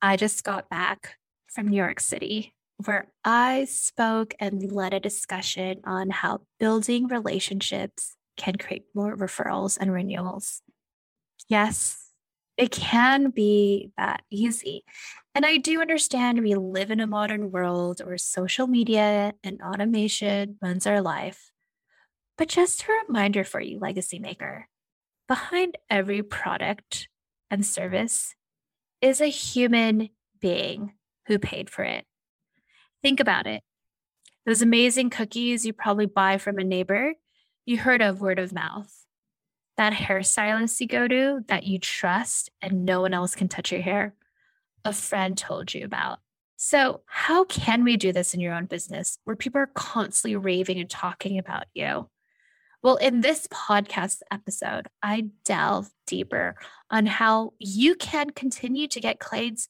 I just got back from New York City where I spoke and led a discussion on how building relationships can create more referrals and renewals. Yes, it can be that easy. And I do understand we live in a modern world where social media and automation runs our life. But just a reminder for you, legacy maker behind every product and service is a human being who paid for it. Think about it. Those amazing cookies you probably buy from a neighbor, you heard of word of mouth. That hairstylist you go to that you trust and no one else can touch your hair, a friend told you about. So, how can we do this in your own business where people are constantly raving and talking about you? Well, in this podcast episode, I delve deeper on how you can continue to get clients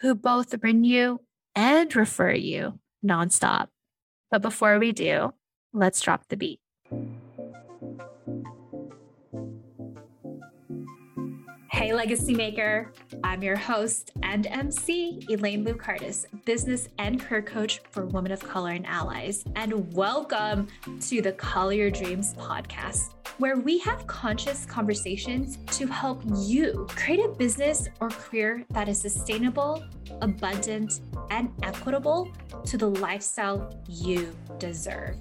who both you and refer you nonstop. But before we do, let's drop the beat. Hey, Legacy Maker. I'm your host and MC, Elaine Lucardis, business and career coach for women of color and allies. And welcome to the Color Your Dreams podcast, where we have conscious conversations to help you create a business or career that is sustainable, abundant, and equitable to the lifestyle you deserve.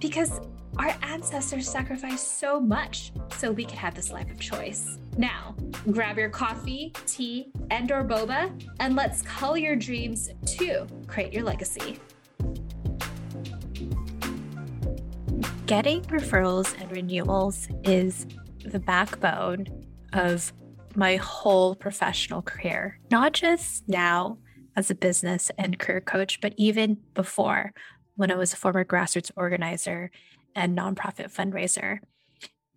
Because our ancestors sacrificed so much so we could have this life of choice. Now, grab your coffee, tea, and or boba, and let's call your dreams to create your legacy. Getting referrals and renewals is the backbone of my whole professional career, not just now as a business and career coach, but even before when I was a former grassroots organizer and nonprofit fundraiser.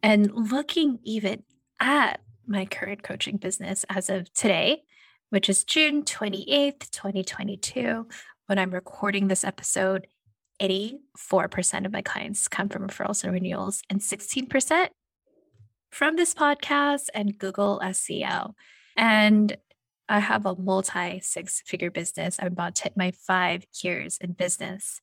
And looking even at my current coaching business as of today, which is June 28th, 2022, when I'm recording this episode, 84% of my clients come from referrals and renewals, and 16% from this podcast and Google SEO. And I have a multi six figure business. I'm about to hit my five years in business.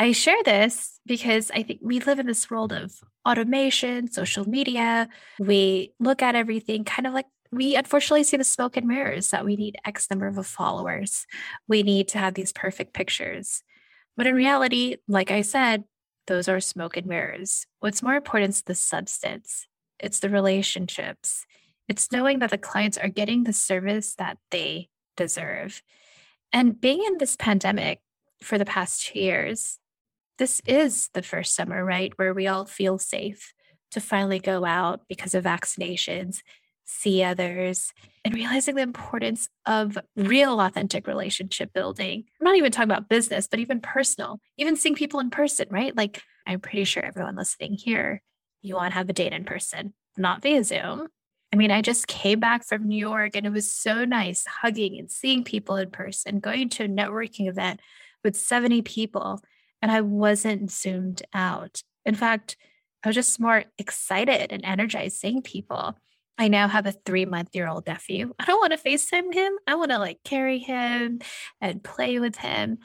I share this because I think we live in this world of automation, social media. We look at everything kind of like we unfortunately see the smoke and mirrors that we need X number of followers. We need to have these perfect pictures. But in reality, like I said, those are smoke and mirrors. What's more important is the substance, it's the relationships, it's knowing that the clients are getting the service that they deserve. And being in this pandemic for the past two years, this is the first summer, right? Where we all feel safe to finally go out because of vaccinations, see others, and realizing the importance of real, authentic relationship building. I'm not even talking about business, but even personal, even seeing people in person, right? Like, I'm pretty sure everyone listening here, you want to have a date in person, not via Zoom. I mean, I just came back from New York and it was so nice hugging and seeing people in person, going to a networking event with 70 people and I wasn't zoomed out. In fact, I was just more excited and energized seeing people. I now have a three month year old nephew. I don't want to FaceTime him. I want to like carry him and play with him.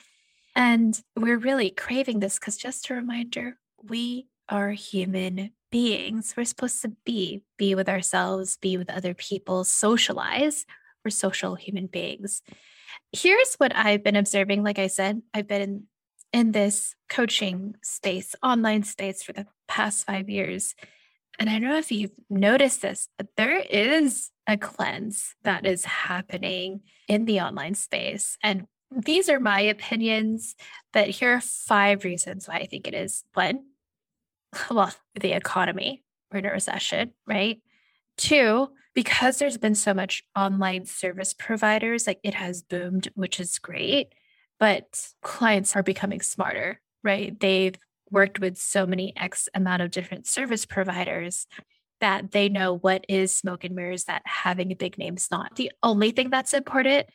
And we're really craving this because just a reminder, we are human beings. We're supposed to be, be with ourselves, be with other people, socialize. We're social human beings. Here's what I've been observing. Like I said, I've been in this coaching space, online space for the past five years. And I don't know if you've noticed this, but there is a cleanse that is happening in the online space. And these are my opinions, but here are five reasons why I think it is. One, well, the economy. We're in a recession, right? Two, because there's been so much online service providers, like it has boomed, which is great but clients are becoming smarter, right? They've worked with so many X amount of different service providers that they know what is smoke and mirrors, that having a big name is not the only thing that's important.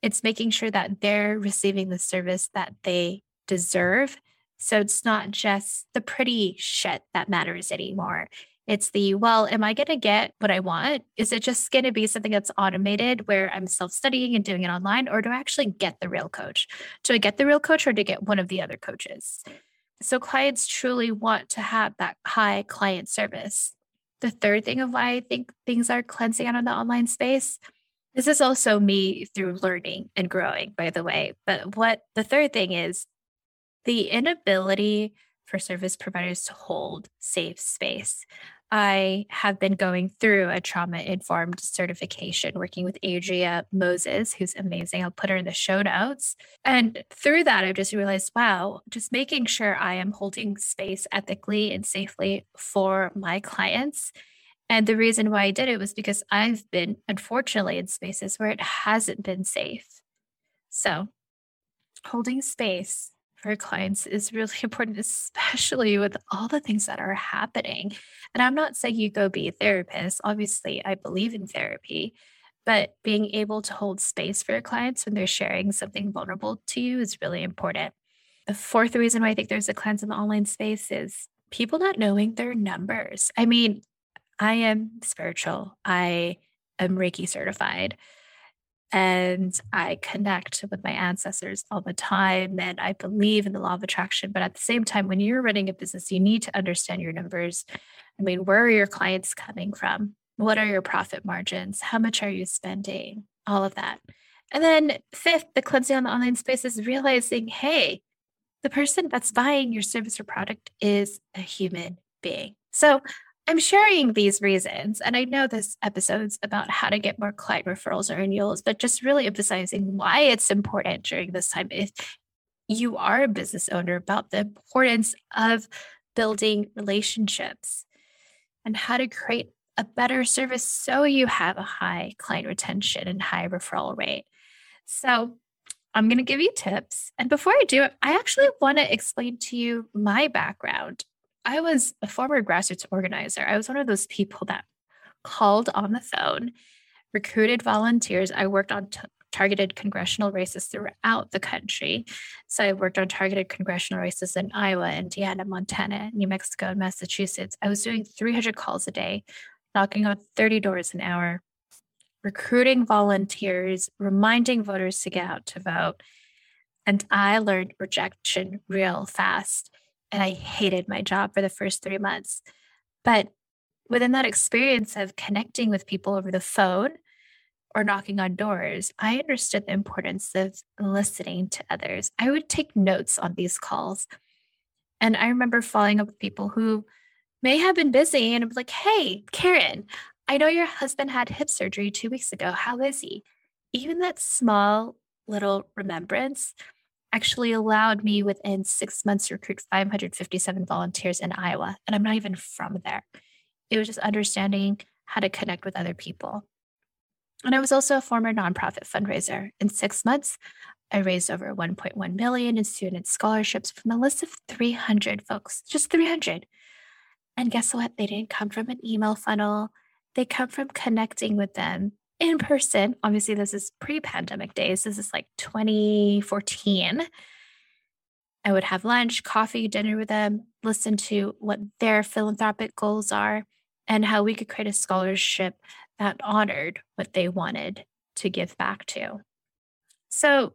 It's making sure that they're receiving the service that they deserve. So it's not just the pretty shit that matters anymore. It's the, well, am I going to get what I want? Is it just going to be something that's automated where I'm self studying and doing it online? Or do I actually get the real coach? Do I get the real coach or do I get one of the other coaches? So clients truly want to have that high client service. The third thing of why I think things are cleansing out of the online space. This is also me through learning and growing, by the way. But what the third thing is the inability for service providers to hold safe space. I have been going through a trauma informed certification working with Adria Moses, who's amazing. I'll put her in the show notes. And through that, I've just realized wow, just making sure I am holding space ethically and safely for my clients. And the reason why I did it was because I've been, unfortunately, in spaces where it hasn't been safe. So, holding space for clients is really important, especially with all the things that are happening. And I'm not saying you go be a therapist. Obviously, I believe in therapy, but being able to hold space for your clients when they're sharing something vulnerable to you is really important. The fourth reason why I think there's a cleanse in the online space is people not knowing their numbers. I mean, I am spiritual, I am Reiki certified and I connect with my ancestors all the time. And I believe in the law of attraction. But at the same time, when you're running a business, you need to understand your numbers. I mean, where are your clients coming from? What are your profit margins? How much are you spending? All of that. And then, fifth, the cleansing on the online space is realizing hey, the person that's buying your service or product is a human being. So I'm sharing these reasons, and I know this episode's about how to get more client referrals or renewals, but just really emphasizing why it's important during this time. If you are a business owner, about the importance of building relationships and how to create a better service so you have a high client retention and high referral rate. So, I'm going to give you tips. And before I do I actually want to explain to you my background I was a former grassroots organizer. I was one of those people that called on the phone, recruited volunteers. I worked on t- targeted congressional races throughout the country. So I worked on targeted congressional races in Iowa, Indiana, Montana, New Mexico, and Massachusetts. I was doing 300 calls a day, knocking on 30 doors an hour, recruiting volunteers, reminding voters to get out to vote. And I learned rejection real fast and I hated my job for the first three months. But within that experience of connecting with people over the phone or knocking on doors, I understood the importance of listening to others. I would take notes on these calls. And I remember following up with people who may have been busy and be like, hey, Karen, I know your husband had hip surgery two weeks ago. How is he? Even that small little remembrance actually allowed me within six months to recruit 557 volunteers in Iowa. And I'm not even from there. It was just understanding how to connect with other people. And I was also a former nonprofit fundraiser. In six months, I raised over 1.1 million in student scholarships from a list of 300 folks, just 300. And guess what? They didn't come from an email funnel. They come from connecting with them in person. Obviously, this is pre pandemic days. This is like 2014. I would have lunch, coffee, dinner with them, listen to what their philanthropic goals are, and how we could create a scholarship that honored what they wanted to give back to. So,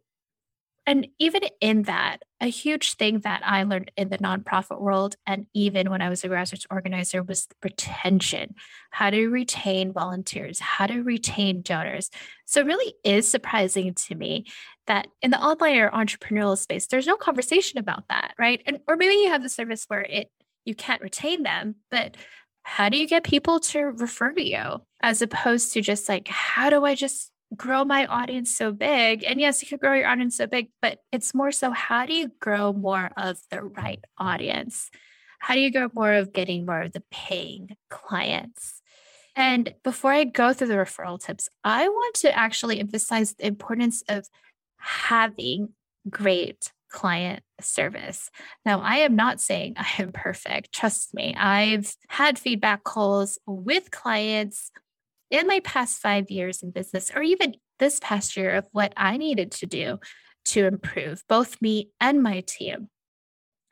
and even in that, a huge thing that I learned in the nonprofit world, and even when I was a grassroots organizer, was retention how to retain volunteers, how to retain donors. So, it really is surprising to me that in the online or entrepreneurial space, there's no conversation about that, right? And or maybe you have the service where it you can't retain them, but how do you get people to refer to you as opposed to just like, how do I just grow my audience so big. And yes, you could grow your audience so big, but it's more so how do you grow more of the right audience? How do you grow more of getting more of the paying clients? And before I go through the referral tips, I want to actually emphasize the importance of having great client service. Now, I am not saying I am perfect. Trust me, I've had feedback calls with clients in my past five years in business, or even this past year, of what I needed to do to improve both me and my team.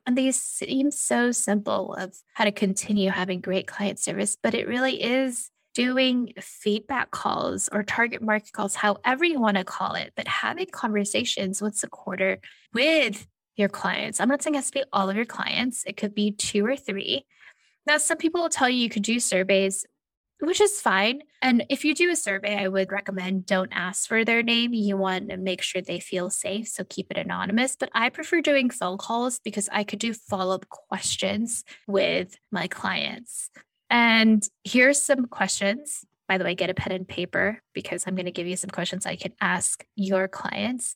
And these seem so simple of how to continue having great client service, but it really is doing feedback calls or target market calls, however you want to call it, but having conversations once a quarter with your clients. I'm not saying it has to be all of your clients, it could be two or three. Now, some people will tell you you could do surveys which is fine. And if you do a survey, I would recommend don't ask for their name. You want to make sure they feel safe. So keep it anonymous. But I prefer doing phone calls because I could do follow up questions with my clients. And here's some questions. By the way, get a pen and paper because I'm going to give you some questions I can ask your clients.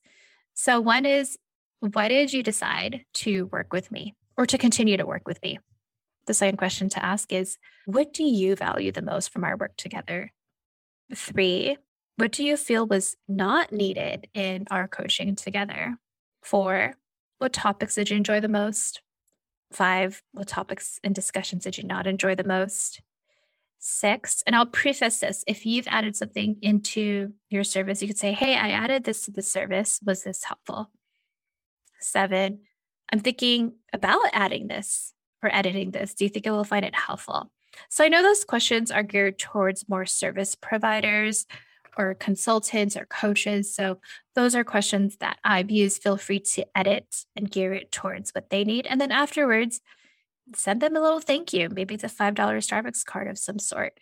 So, one is, why did you decide to work with me or to continue to work with me? The second question to ask is What do you value the most from our work together? Three, what do you feel was not needed in our coaching together? Four, what topics did you enjoy the most? Five, what topics and discussions did you not enjoy the most? Six, and I'll preface this if you've added something into your service, you could say, Hey, I added this to the service. Was this helpful? Seven, I'm thinking about adding this for editing this? Do you think it will find it helpful? So I know those questions are geared towards more service providers or consultants or coaches. So those are questions that I've used. Feel free to edit and gear it towards what they need. And then afterwards, send them a little thank you. Maybe it's a $5 Starbucks card of some sort.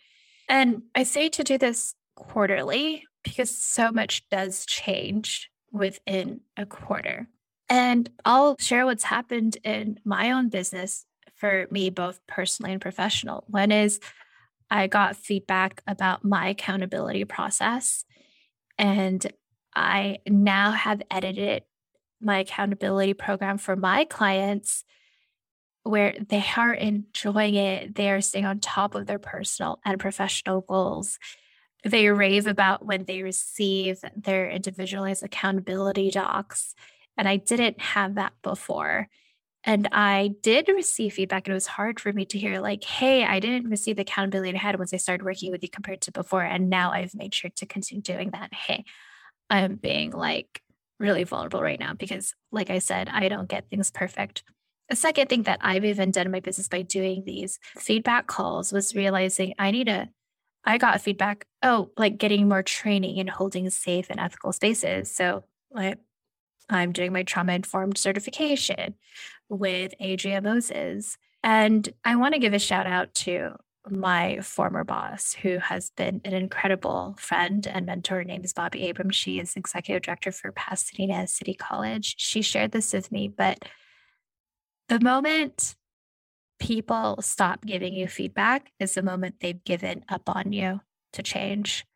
And I say to do this quarterly because so much does change within a quarter. And I'll share what's happened in my own business for me, both personally and professional. One is I got feedback about my accountability process, and I now have edited my accountability program for my clients where they are enjoying it. They are staying on top of their personal and professional goals. They rave about when they receive their individualized accountability docs. And I didn't have that before. And I did receive feedback, and it was hard for me to hear, like, hey, I didn't receive the accountability I had once I started working with you compared to before. And now I've made sure to continue doing that. Hey, I'm being like really vulnerable right now because, like I said, I don't get things perfect. The second thing that I've even done in my business by doing these feedback calls was realizing I need a I got feedback, oh, like getting more training and holding safe and ethical spaces. So like I'm doing my trauma informed certification with Adria Moses. And I want to give a shout out to my former boss, who has been an incredible friend and mentor. Her name is Bobby Abrams. She is executive director for Pasadena City College. She shared this with me, but the moment people stop giving you feedback is the moment they've given up on you to change.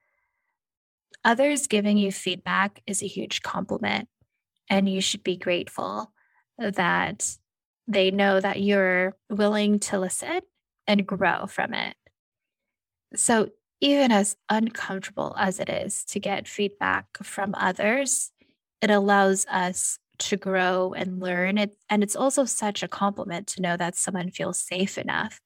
Others giving you feedback is a huge compliment, and you should be grateful that they know that you're willing to listen and grow from it. So, even as uncomfortable as it is to get feedback from others, it allows us to grow and learn. It, and it's also such a compliment to know that someone feels safe enough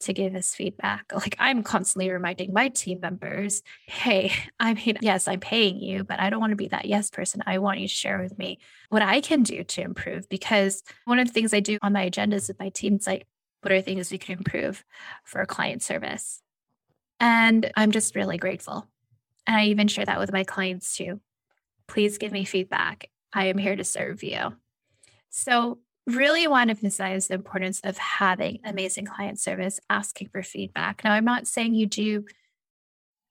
to give us feedback. Like I'm constantly reminding my team members, hey, I mean, yes, I'm paying you, but I don't want to be that yes person. I want you to share with me what I can do to improve. Because one of the things I do on my agendas with my team is like, what are things we can improve for client service? And I'm just really grateful. And I even share that with my clients too. Please give me feedback. I am here to serve you. So really want to emphasize the importance of having amazing client service, asking for feedback. Now, I'm not saying you do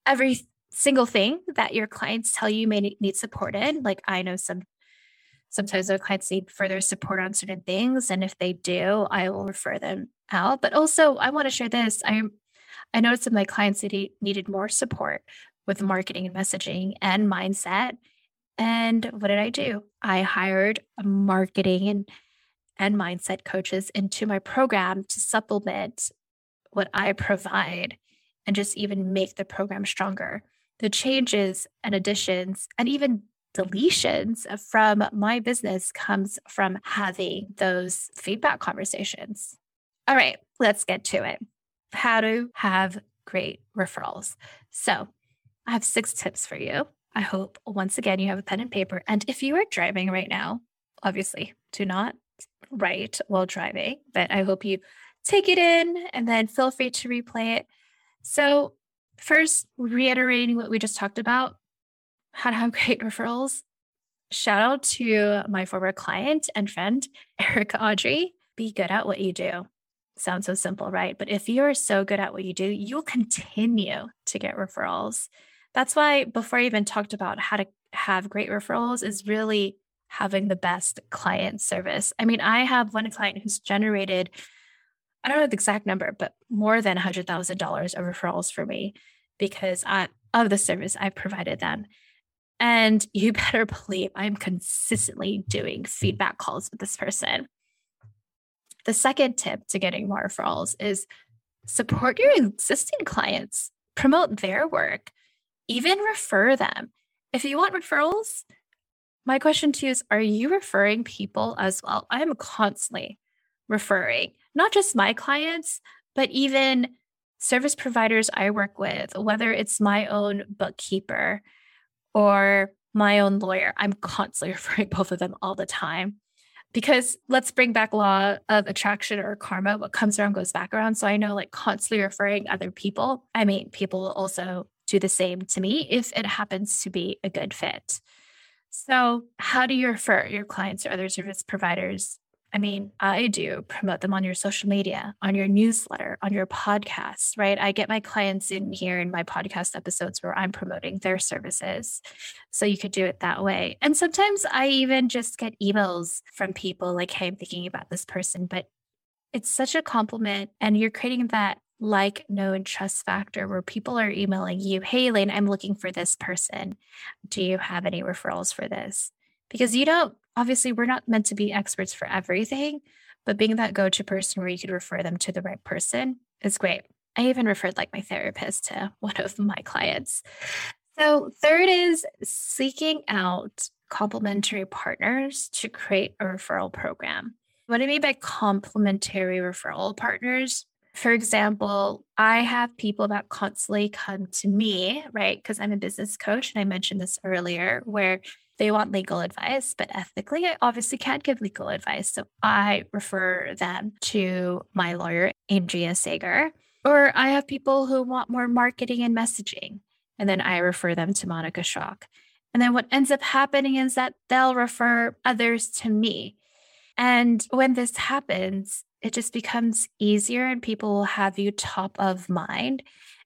every single thing that your clients tell you may need support in. Like I know some sometimes our clients need further support on certain things. And if they do, I will refer them out. But also I want to share this. I I noticed that my clients needed more support with marketing and messaging and mindset. And what did I do? I hired a marketing and and mindset coaches into my program to supplement what I provide and just even make the program stronger. The changes and additions and even deletions from my business comes from having those feedback conversations. All right, let's get to it. How to have great referrals. So, I have six tips for you. I hope once again you have a pen and paper. And if you are driving right now, obviously do not right while driving, but I hope you take it in and then feel free to replay it. So, first, reiterating what we just talked about how to have great referrals. Shout out to my former client and friend, Erica Courdae. Be good at what you do. Sounds so simple, right? But if you are so good at what you do, you'll continue to get referrals. That's why, before I even talked about how to have great referrals, is really having the best client service. I mean, I have one client who's generated, I don't know the exact number, but more than $100,000 of referrals for me because I, of the service I provided them. And you better believe I'm consistently doing feedback calls with this person. The second tip to getting more referrals is support your existing clients, promote their work, even refer them. If you want referrals, my question to you is Are you referring people as well? I am constantly referring, not just my clients, but even service providers I work with, whether it's my own bookkeeper or my own lawyer. I'm constantly referring both of them all the time. Because let's bring back law of attraction or karma. What comes around goes back around. So I know like constantly referring other people. I mean, people also do the same to me if it happens to be a good fit. So, how do you refer your clients or other service providers? I mean, I do promote them on your social media, on your newsletter, on your podcast, right? I get my clients in here in my podcast episodes where I'm promoting their services. So you could do it that way. And sometimes I even just get emails from people like, hey, I'm thinking about this person, but it's such a compliment. And you're creating that like, know, and trust factor where people are emailing you, Hey, Elaine, I'm looking for this person. Do you have any referrals for this? Because you don't, obviously, we're not meant to be experts for everything, but being that go to person where you could refer them to the right person is great. I even referred like my therapist to one of my clients. So, third is seeking out complementary partners to create a referral program. What I mean by complementary referral partners for example, I have people that constantly come to me, right? Because I'm a business coach. And I mentioned this earlier, where they want legal advice, but ethically, I obviously can't give legal advice. So I refer them to my lawyer, Andrea Sager. Or I have people who want more marketing and messaging. And then I refer them to Monica Shock. And then what ends up happening is that they'll refer others to me. And when this happens, it just becomes easier and people will have you top of mind.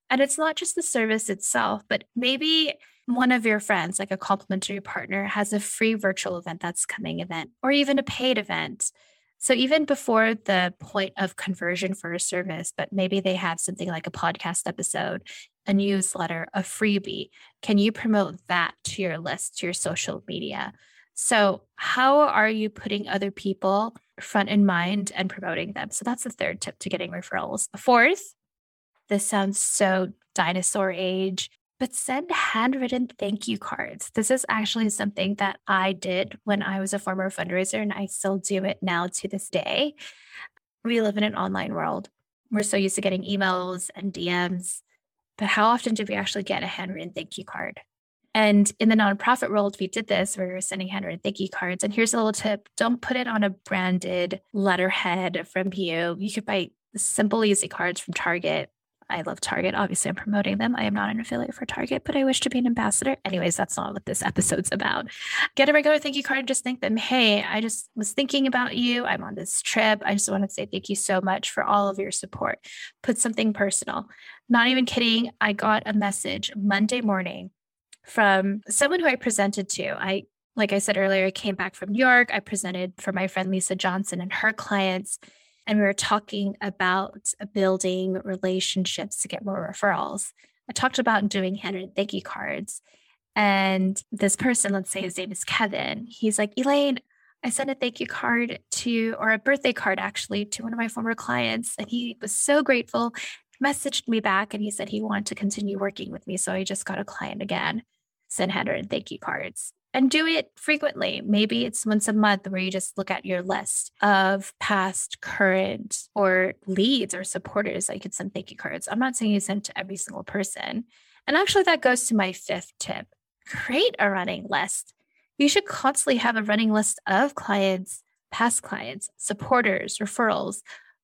And it's not just the service itself, but maybe one of your friends, like a complimentary partner, has a free virtual event that's coming event or even a paid event. So even before the point of conversion for a service, but maybe they have something like a podcast episode, a newsletter, a freebie, can you promote that to your list, to your social media? So, how are you putting other people front in mind and promoting them? So, that's the third tip to getting referrals. The Fourth, this sounds so dinosaur age, but send handwritten thank you cards. This is actually something that I did when I was a former fundraiser, and I still do it now to this day. We live in an online world. We're so used to getting emails and DMs, but how often do we actually get a handwritten thank you card? And in the nonprofit world, we did this we were sending handwritten thank you cards. And here's a little tip don't put it on a branded letterhead from you. You could buy simple, easy cards from Target. I love Target. Obviously, I'm promoting them. I am not an affiliate for Target, but I wish to be an ambassador. Anyways, that's not what this episode's about. Get a regular thank you card. and Just thank them. Hey, I just was thinking about you. I'm on this trip. I just want to say thank you so much for all of your support. Put something personal. Not even kidding. I got a message Monday morning from someone who I presented to. I, like I said earlier, I came back from New York. I presented for my friend Lisa Johnson and her clients. And we were talking about building relationships to get more referrals. I talked about doing handwritten thank you cards. And this person, let's say his name is Kevin, he's like, Elaine, I sent a thank you card to, or a birthday card actually, to one of my former clients. And he was so grateful, messaged me back, and he said he wanted to continue working with me. So I just got a client again send handwritten thank you cards and do it frequently. Maybe it's once a month where you just look at your list of past, current, or leads or supporters that you could send thank you cards. I'm not saying you send to every single person. And actually, that goes to my fifth tip create a running list. You should constantly have a running list of clients, past clients, supporters, referrals.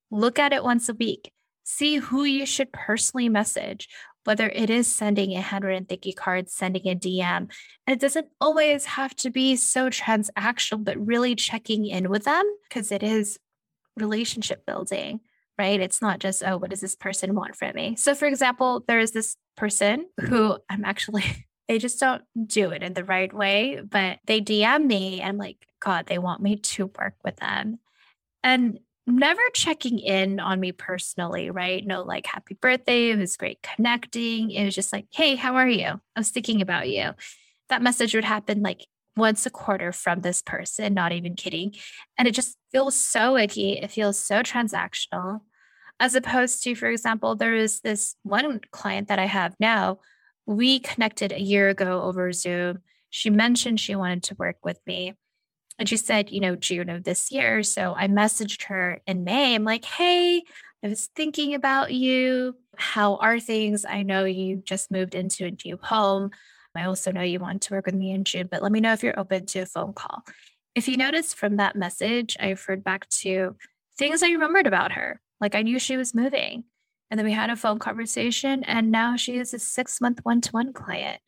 Look at it once a week. See who you should personally message, whether it is sending a handwritten thank you card, sending a DM. And it doesn't always have to be so transactional, but really checking in with them because it is relationship building, right? It's not just, oh, what does this person want from me? So, for example, there is this person who I'm actually, they just don't do it in the right way, but they DM me and I'm like, God, they want me to work with them. And never checking in on me personally, right? No, like, happy birthday. It was great connecting. It was just like, hey, how are you? I was thinking about you. That message would happen like once a quarter from this person, not even kidding. And it just feels so icky. It feels so transactional. As opposed to, for example, there is this one client that I have now. We connected a year ago over Zoom. She mentioned she wanted to work with me. And she said, you know, June of this year. So I messaged her in May. I'm like, hey, I was thinking about you. How are things? I know you just moved into a new home. I also know you want to work with me in June, but let me know if you're open to a phone call. If you notice from that message, I referred back to things I remembered about her. Like I knew she was moving. And then we had a phone conversation, and now she is a six month one to one client.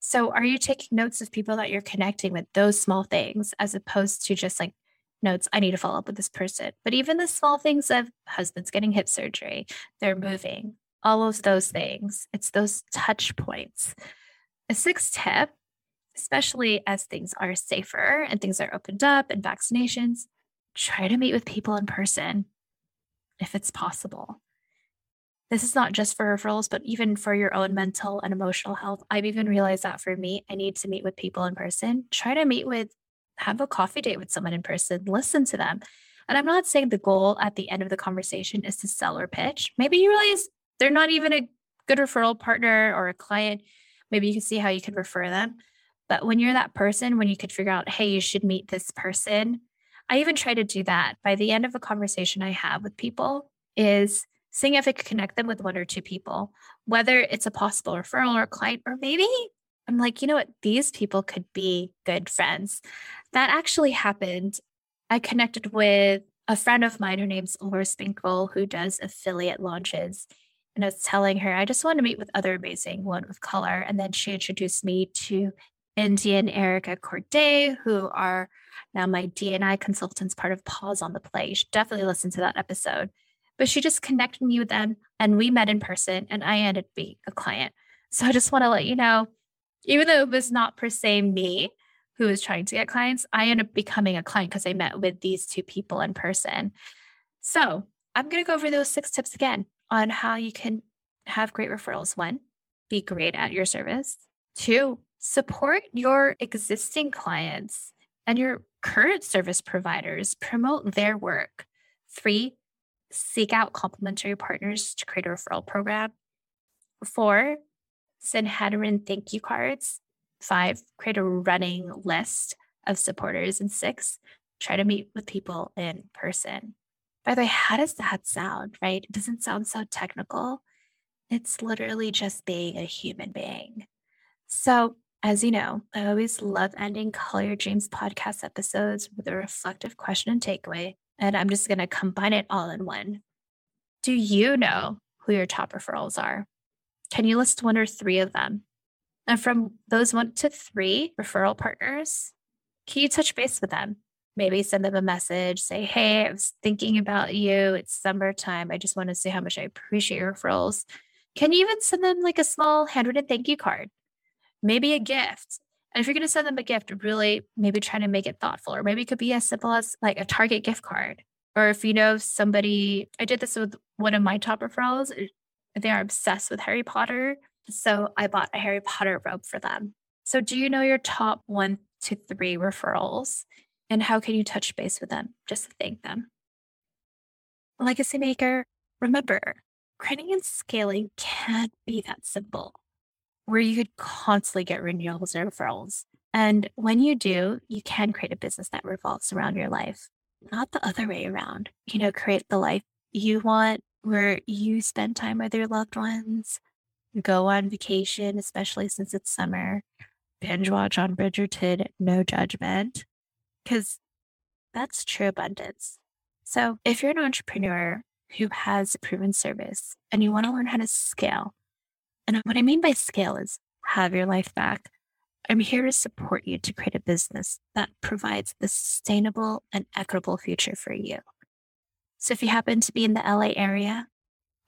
So, are you taking notes of people that you're connecting with, those small things, as opposed to just like notes, I need to follow up with this person? But even the small things of husband's getting hip surgery, they're moving, all of those things, it's those touch points. A sixth tip, especially as things are safer and things are opened up and vaccinations, try to meet with people in person if it's possible this is not just for referrals, but even for your own mental and emotional health. I've even realized that for me, I need to meet with people in person. Try to meet with, have a coffee date with someone in person, listen to them. And I'm not saying the goal at the end of the conversation is to sell or pitch. Maybe you realize they're not even a good referral partner or a client. Maybe you can see how you could refer them. But when you're that person, when you could figure out, hey, you should meet this person, I even try to do that by the end of a conversation I have with people is seeing if I could connect them with one or two people, whether it's a possible referral or a client, or maybe I'm like, you know what, these people could be good friends. That actually happened. I connected with a friend of mine, her name's Laura Spinkle, who does affiliate launches. And I was telling her, I just want to meet with other amazing one with color. And then she introduced me to Indian Erica Courdae, who are now my DEI consultants, part of Pause on the Play. You should definitely listen to that episode but she just connected me with them and we met in person and I ended up being a client. So I just want to let you know, even though it was not per se me who was trying to get clients, I ended up becoming a client because I met with these two people in person. So I'm going to go over those six tips again on how you can have great referrals. One, be great at your service. Two, support your existing clients and your current service providers, promote their work. Three, seek out complementary partners to create a referral program. Four, send handwritten thank you cards. Five, create a running list of supporters. And six, try to meet with people in person. By the way, how does that sound, right? It doesn't sound so technical. It's literally just being a human being. So, as you know, I always love ending Color Your Dreams podcast episodes with a reflective question and takeaway and I'm just going to combine it all in one. Do you know who your top referrals are? Can you list one or three of them? And from those one to three referral partners, can you touch base with them? Maybe send them a message, say, Hey, I was thinking about you. It's summertime. I just want to say how much I appreciate your referrals. Can you even send them like a small handwritten thank you card? Maybe a gift. And if you're going to send them a gift, really maybe try to make it thoughtful, or maybe it could be as simple as like a Target gift card. Or if you know somebody, I did this with one of my top referrals. They are obsessed with Harry Potter. So I bought a Harry Potter robe for them. So, do you know your top one to three referrals? And how can you touch base with them just to thank them? Legacy Maker, remember, creating and scaling can't be that simple where you could constantly get renewals and referrals. And when you do, you can create a business that revolves around your life, not the other way around. You know, create the life you want where you spend time with your loved ones, go on vacation, especially since it's summer, binge watch on Bridgerton, no judgment. Because That's true abundance. So, if you're an entrepreneur who has a proven service and you want to learn how to scale, and what I mean by scale is have your life back, I'm here to support you to create a business that provides a sustainable and equitable future for you. So, if you happen to be in the LA area,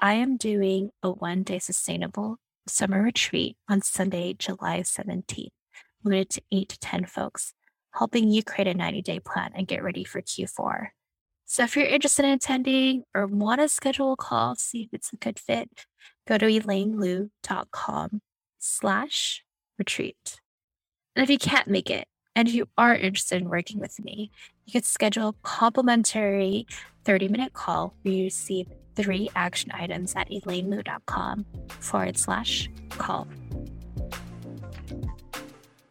I am doing a one day sustainable summer retreat on Sunday, July 17th, limited to eight to 10 folks, helping you create a 90 day plan and get ready for Q4. So if you're interested in attending or want to schedule a call, see if it's a good fit, go to elainelou.com slash retreat. And if you can't make it, and you are interested in working with me, you could schedule a complimentary 30 minute call where you receive three action items at elainelou.com forward slash call.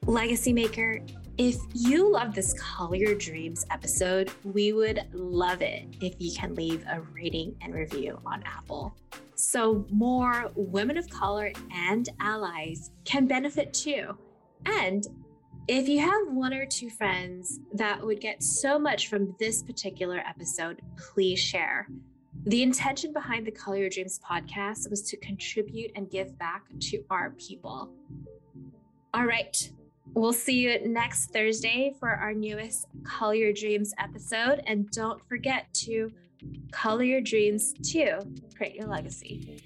Legacy Maker, if you love this Color Your Dreams episode, we would love it if you can leave a rating and review on Apple. So more women of color and allies can benefit too. And if you have one or two friends that would get so much from this particular episode, please share. The intention behind the Color Your Dreams podcast was to contribute and give back to our people. All right. We'll see you next Thursday for our newest Color Your Dreams episode. And don't forget to color your dreams to create your legacy.